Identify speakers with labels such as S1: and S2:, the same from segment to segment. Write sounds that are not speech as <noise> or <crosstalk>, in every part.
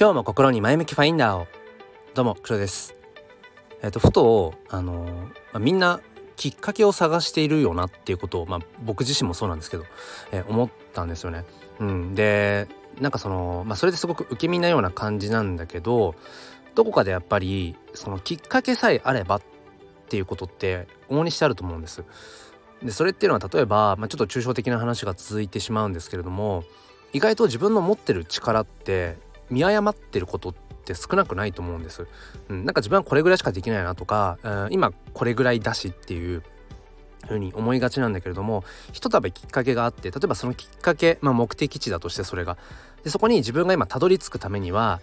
S1: 今日も心に前向きファインダーを。どうも黒です。えっ、とふとあのまあ、みんなきっかけを探しているよなっていうことをまあ僕自身もそうなんですけど、え思ったんですよね。うん。でなんかそのまあそれですごく受け身なような感じなんだけどどこかでやっぱりそのきっかけさえあればっていうことって往々にしてあると思うんです。でそれっていうのは例えば、まあ、ちょっと抽象的な話が続いてしまうんですけれども意外と自分の持ってる力って見誤ってることって少なくないと思うんです。うん、なんか自分はこれぐらいしかできないなとか、うん、今これぐらいだしっていうふうに思いがちなんだけれどもひとたびきっかけがあって例えばそのきっかけ、まあ、目的地だとしてそれがでそこに自分が今たどり着くためには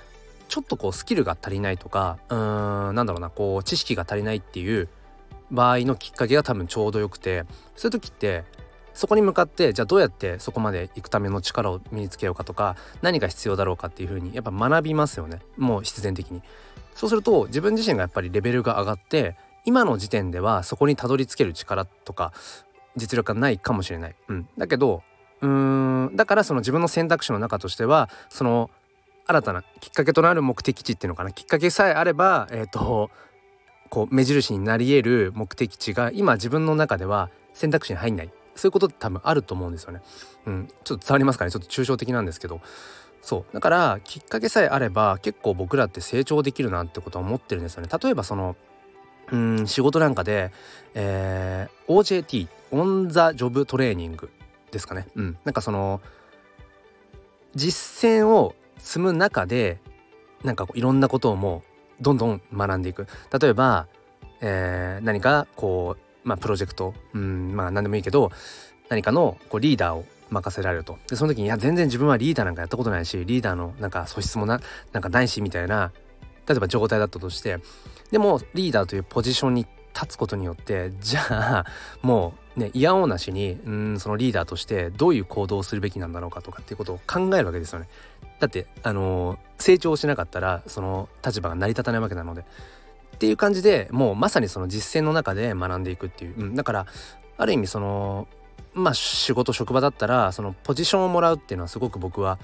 S1: ちょっとこうスキルが足りないとかうーんなんだろうなこう知識が足りないっていう場合のきっかけが多分ちょうどよくてそういう時ってそこに向かってじゃあどうやってそこまで行くための力を身につけようかとか何が必要だろうかっていうふうにやっぱ学びますよねもう必然的に。そうすると自分自身がやっぱりレベルが上がって今の時点ではそこにたどり着ける力とか実力がないかもしれない。うん、だけどうーんだからその自分の選択肢の中としてはその新たなきっかけとなる目的地っていうのかなきっかけさえあればえっ、ー、とこう目印になり得る目的地が今自分の中では選択肢に入んないそういうことって多分あると思うんですよね。うん、ちょっと伝わりますかね？ちょっと抽象的なんですけどそうだからきっかけさえあれば結構僕らって成長できるなってことは思ってるんですよね。例えばそのうん仕事なんかで、えー、OJT オン・ザ・ジョブ・トレーニングですかね。うん、なんかその実践を積む中でなんかこういろんなことをもうどんどん学んでいく。例えば、えー、何かこうまあ、プロジェクト、うん、まあ何でもいいけど何かのこうリーダーを任せられるとでその時にいや全然自分はリーダーなんかやったことないしリーダーのなんか素質もななんかないしみたいな例えば状態だったとしてでもリーダーというポジションに立つことによってじゃあもうね嫌おなしにうんそのリーダーとしてどういう行動をするべきなんだろうかとかっていうことを考えるわけですよね。だってあのー、成長しなかったらその立場が成り立たないわけなので。っていう感じでもうまさにその実践の中で学んでいくっていう、うん、だからある意味そのまあ仕事職場だったらそのポジションをもらうっていうのはすごく僕は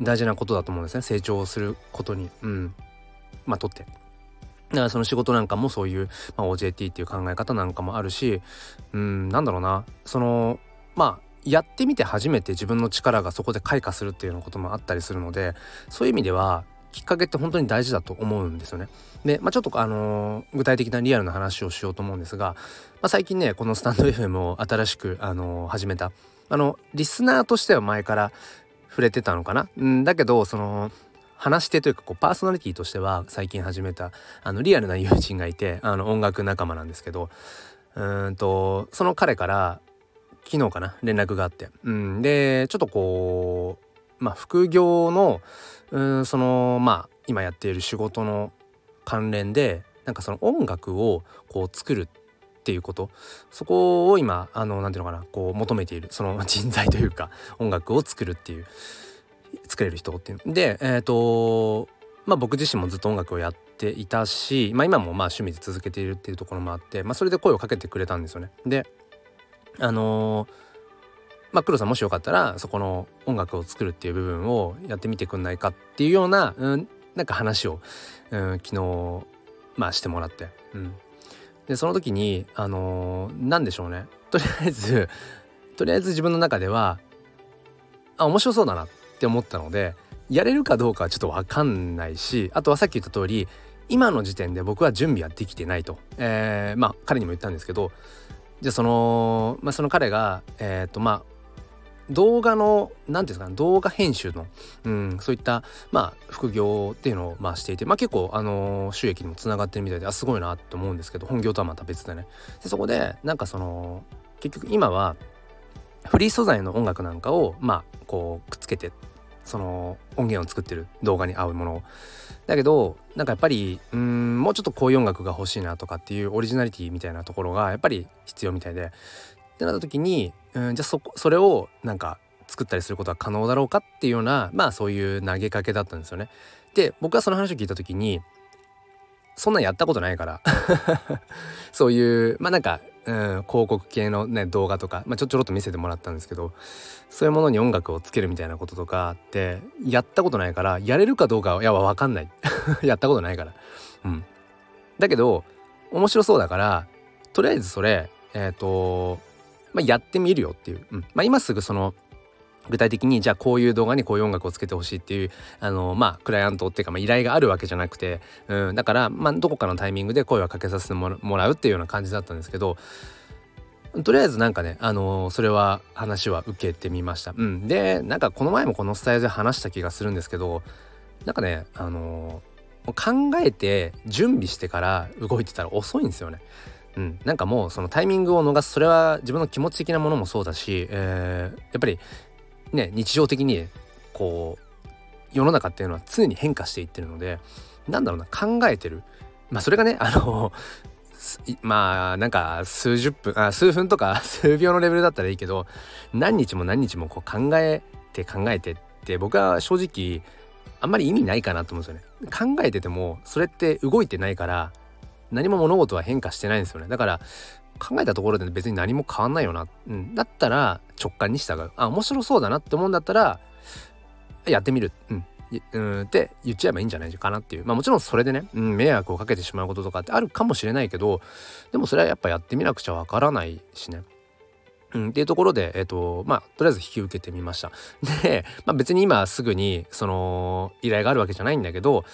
S1: 大事なことだと思うんですね。成長することに。うん。まあとって。だからその仕事なんかもそういう、まあ、OJT っていう考え方なんかもあるしうんなんだろうな。そのまあやってみて初めて自分の力がそこで開花するっていうようなこともあったりするのでそういう意味ではきっかけって本当に大事だと思うんですよね。で、まあ、ちょっとあのー、具体的なリアルな話をしようと思うんですが、まあ、最近ねこのスタンド FM を新しく、あのー、始めた。あのリスナーとしては前から触れてたのかな、んだけどその話し手というかこうパーソナリティとしては最近始めたあのリアルな友人がいてあの音楽仲間なんですけどうんとその彼から昨日かな？連絡があって、うん、でちょっとこうまあ副業のうんそのまあ今やっている仕事の関連でなんかその音楽をこう作るっていうこと。そこを今何て言うのかなこう求めている。その人材というか音楽を作るっていう作れる人っていう。でえっ、ー、とまあ僕自身もずっと音楽をやっていたし、まあ、今もまあ趣味で続けているっていうところもあって、まあ、それで声をかけてくれたんですよね。であのーまあ、黒さんもしよかったらそこの音楽を作るっていう部分をやってみてくんないかっていうような、うん、なんか話を、うん、昨日まあしてもらって、うん、でその時にあのー、何でしょうね。とりあえずとりあえず自分の中ではあ面白そうだなって思ったのでやれるかどうかはちょっと分かんないしあとはさっき言った通り今の時点で僕は準備はできてないと、えー、まあ彼にも言ったんですけどじゃあその,、まあ、その彼がえっ、ー、とまあ動画の何ていうんですかね動画編集の、うん、そういったまあ副業っていうのをまあしていてまあ結構あのー、収益にもつながってるみたいであすごいなって思うんですけど本業とはまた別でね。でそこでなんかその結局今はフリー素材の音楽なんかをまあこうくっつけてその音源を作ってる動画に合うものを。だけどなんかやっぱりうんもうちょっとこういう音楽が欲しいなとかっていうオリジナリティみたいなところがやっぱり必要みたいで。ってなった時に、うん、じゃあそこそれをなんか作ったりすることは可能だろうかっていうようなまあそういう投げかけだったんですよね。で僕はその話を聞いた時にそんなんやったことないから。<laughs> そういうまあなんか、うん、広告系のね動画とか、まあ、ちょちょろっと見せてもらったんですけどそういうものに音楽をつけるみたいなこととかってやったことないからやれるかどうかはいや分かんない。<laughs> やったことないから。うん。だけど面白そうだからとりあえずそれえっ、ー、とまあ、やってみるよっていう、うんまあ、今すぐその具体的にじゃあこういう動画にこういう音楽をつけてほしいっていうあのまあクライアントっていうか、まあ、依頼があるわけじゃなくて、うん、だからまあどこかのタイミングで声をかけさせてもらうっていうような感じだったんですけどとりあえずなんかねあの、それは話は受けてみました。うん、でなんかこの前もこのスタイルで話した気がするんですけどなんかねあの、考えて準備してから動いてたら遅いんですよね。うん、なんかもうそのタイミングを逃すそれは自分の気持ち的なものもそうだし、えー、やっぱりね日常的にこう世の中っていうのは常に変化していってるのでなんだろうな考えてるまあそれがねあのまあなんか数十分あ数分とか <laughs> 数秒のレベルだったらいいけど何日も何日もこう考えて考えてって僕は正直あんまり意味ないかなと思うんですよね。考えててもそれって動いてないから何も物事は変化してないんですよね。だから考えたところで別に何も変わんないよな。うん、だったら直感に従う。あ、面白そうだなって思うんだったら、やってみる。うん。うんって言っちゃえばいいんじゃないかなっていうまあもちろんそれでね、うん、迷惑をかけてしまうこととかってあるかもしれないけどでもそれはやっぱやってみなくちゃわからないしねうん、っていうところで、えっ、ー、と、まあ、とりあえず引き受けてみました。で、まあ、別に今すぐに、その、依頼があるわけじゃないんだけど、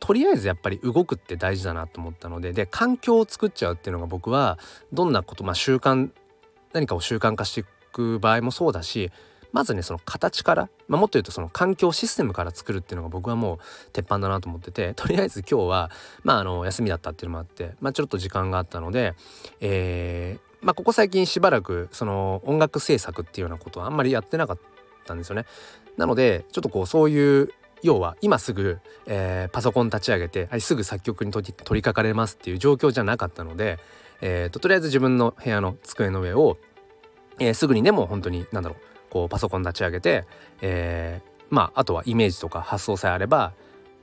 S1: とりあえずやっぱり動くって大事だなと思ったのでで環境を作っちゃうっていうのが僕はどんなことまあ習慣何かを習慣化していく場合もそうだしまずねその形から、まあ、もっと言うとその環境システムから作るっていうのが僕はもう鉄板だなと思っててとりあえず今日はまああの休みだったっていうのもあって、まあ、ちょっと時間があったので、えーまあ、ここ最近しばらくその音楽制作っていうようなことはあんまりやってなかったんですよね。なのでちょっとこうそういう要は今すぐ、えー、パソコン立ち上げて、はい、すぐ作曲に取り取り掛かれますっていう状況じゃなかったので、えーと、とりあえず自分の部屋の机の上を、えー、すぐにでも本当に何だろうこうパソコン立ち上げて、えー、まああとはイメージとか発想さえあれば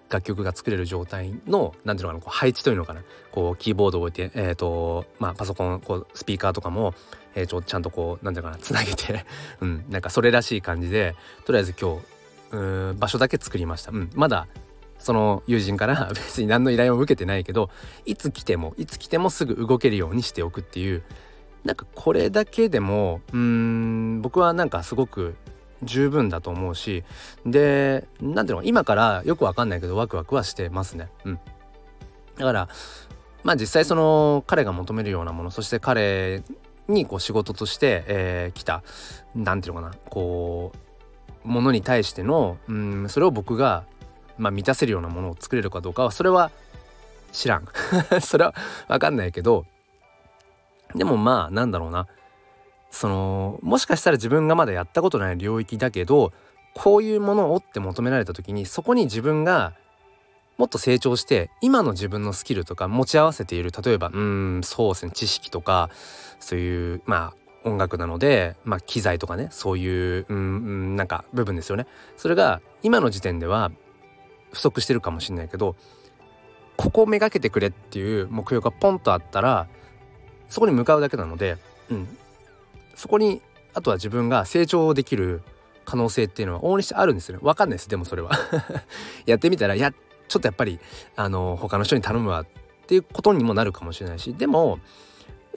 S1: 楽曲が作れる状態の何ていうのかなこう配置というのかなこうキーボードを置いてえ、ー、とまあパソコンこうスピーカーとかも、えー、ちょちゃんとこう何ていうのかなつなげて <laughs> うんなんかそれらしい感じでとりあえず今日うん場所だけ作りました、うん、まだその友人から <laughs> 別に何の依頼も受けてないけどいつ来てもいつ来てもすぐ動けるようにしておくっていう。なんかこれだけでもうん僕はなんかすごく十分だと思うしで何ていうの今からよくわかんないけどワクワクはしてますね。うん。だからまあ実際その彼が求めるようなものそして彼にこう仕事として、えー、来た何ていうのかなこうものに対してのうんそれを僕が、まあ、満たせるようなものを作れるかどうかはそれは知らん。<laughs> それは分かんないけどでもまあなんだろうな。そのもしかしたら自分がまだやったことない領域だけどこういうものをって求められた時にそこに自分がもっと成長して今の自分のスキルとか持ち合わせている。例えばうんそうですね。知識とかそういうまあ音楽なので、まあ、機材とかねそういう、うん、なんか部分ですよね。それが今の時点では不足してるかもしれないけどここをめがけてくれっていう目標がポンとあったらそこに向かうだけなので、うん、そこにあとは自分が成長できる可能性っていうのは大にしてあるんですよね。分かんないですでもそれは。<laughs> やってみたらいやちょっとやっぱりあの他の人に頼むわっていうことにもなるかもしれないしでも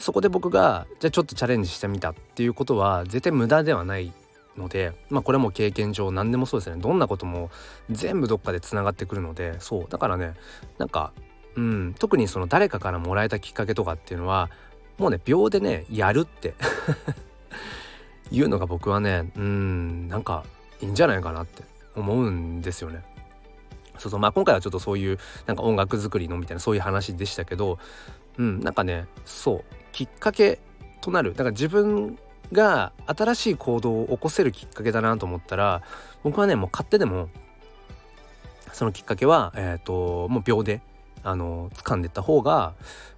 S1: そこで僕がじゃあちょっとチャレンジしてみたっていうことは絶対無駄ではないのでまあこれも経験上何でもそうですね。どんなことも全部どっかでつながってくるのでそう。だからねなんかうん特にその誰かからもらえたきっかけとかっていうのはもうね秒でねやるって <laughs> いうのが僕はねうんなんかいいんじゃないかなって思うんですよね。そうそう。まあ今回はちょっとそういうなんか音楽作りのみたいなそういう話でしたけどうんなんかねそう。きっかけとなる。だから自分が新しい行動を起こせるきっかけだなと思ったら僕はねもう勝手でもそのきっかけはえっ、ー、ともう秒であの掴んでった方が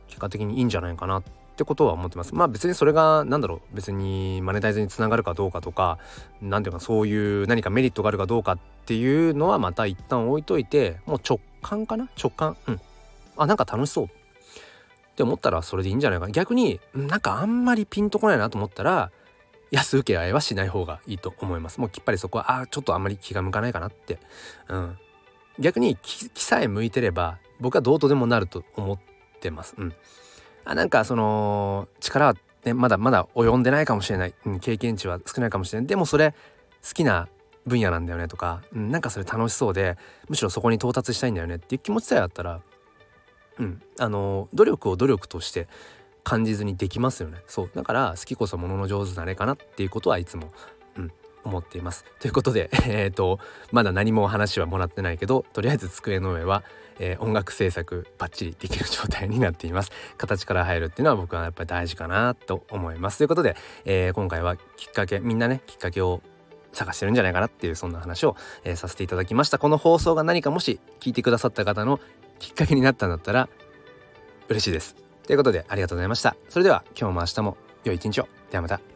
S1: 結果的にいいんじゃないかなってことは思ってます。まあ別にそれが何だろう別にマネタイズにつながるかどうかとか何ていうかそういう何かメリットがあるかどうかっていうのはまた一旦置いといてもう直感かな？直感。うん。あなんか楽しそう。って思ったらそれでいいんじゃないか。な逆になんかあんまりピンとこないなと思ったら安請け合いはしない方がいいと思います。もうきっぱりそこはあちょっとあんまり気が向かないかなって。うん。逆に気さえ向いてれば僕はどうとでもなると思ってます。うん。あなんかその力はねまだまだ及んでないかもしれない、うん、経験値は少ないかもしれない。でもそれ好きな分野なんだよねとか、うん、なんかそれ楽しそうでむしろそこに到達したいんだよねっていう気持ちさえあったらうん。あの努力を努力として感じずにできますよね。そう。だから好きこそものの上手なれかなっていうことはいつも、うん、思っています。ということで <laughs> えっ、ー、とまだ何も話はもらってないけどとりあえず机の上は、えー、音楽制作バッチリできる状態になっています。形から入るっていうのは僕はやっぱり大事かなと思います。ということで、えー、今回はきっかけみんなねきっかけを探してるんじゃないかなっていうそんな話を、えー、させていただきました。この放送が何かもし聞いてくださった方のきっかけになったんだったら嬉しいです。ということでありがとうございました。それでは今日も明日も良い一日を。ではまた。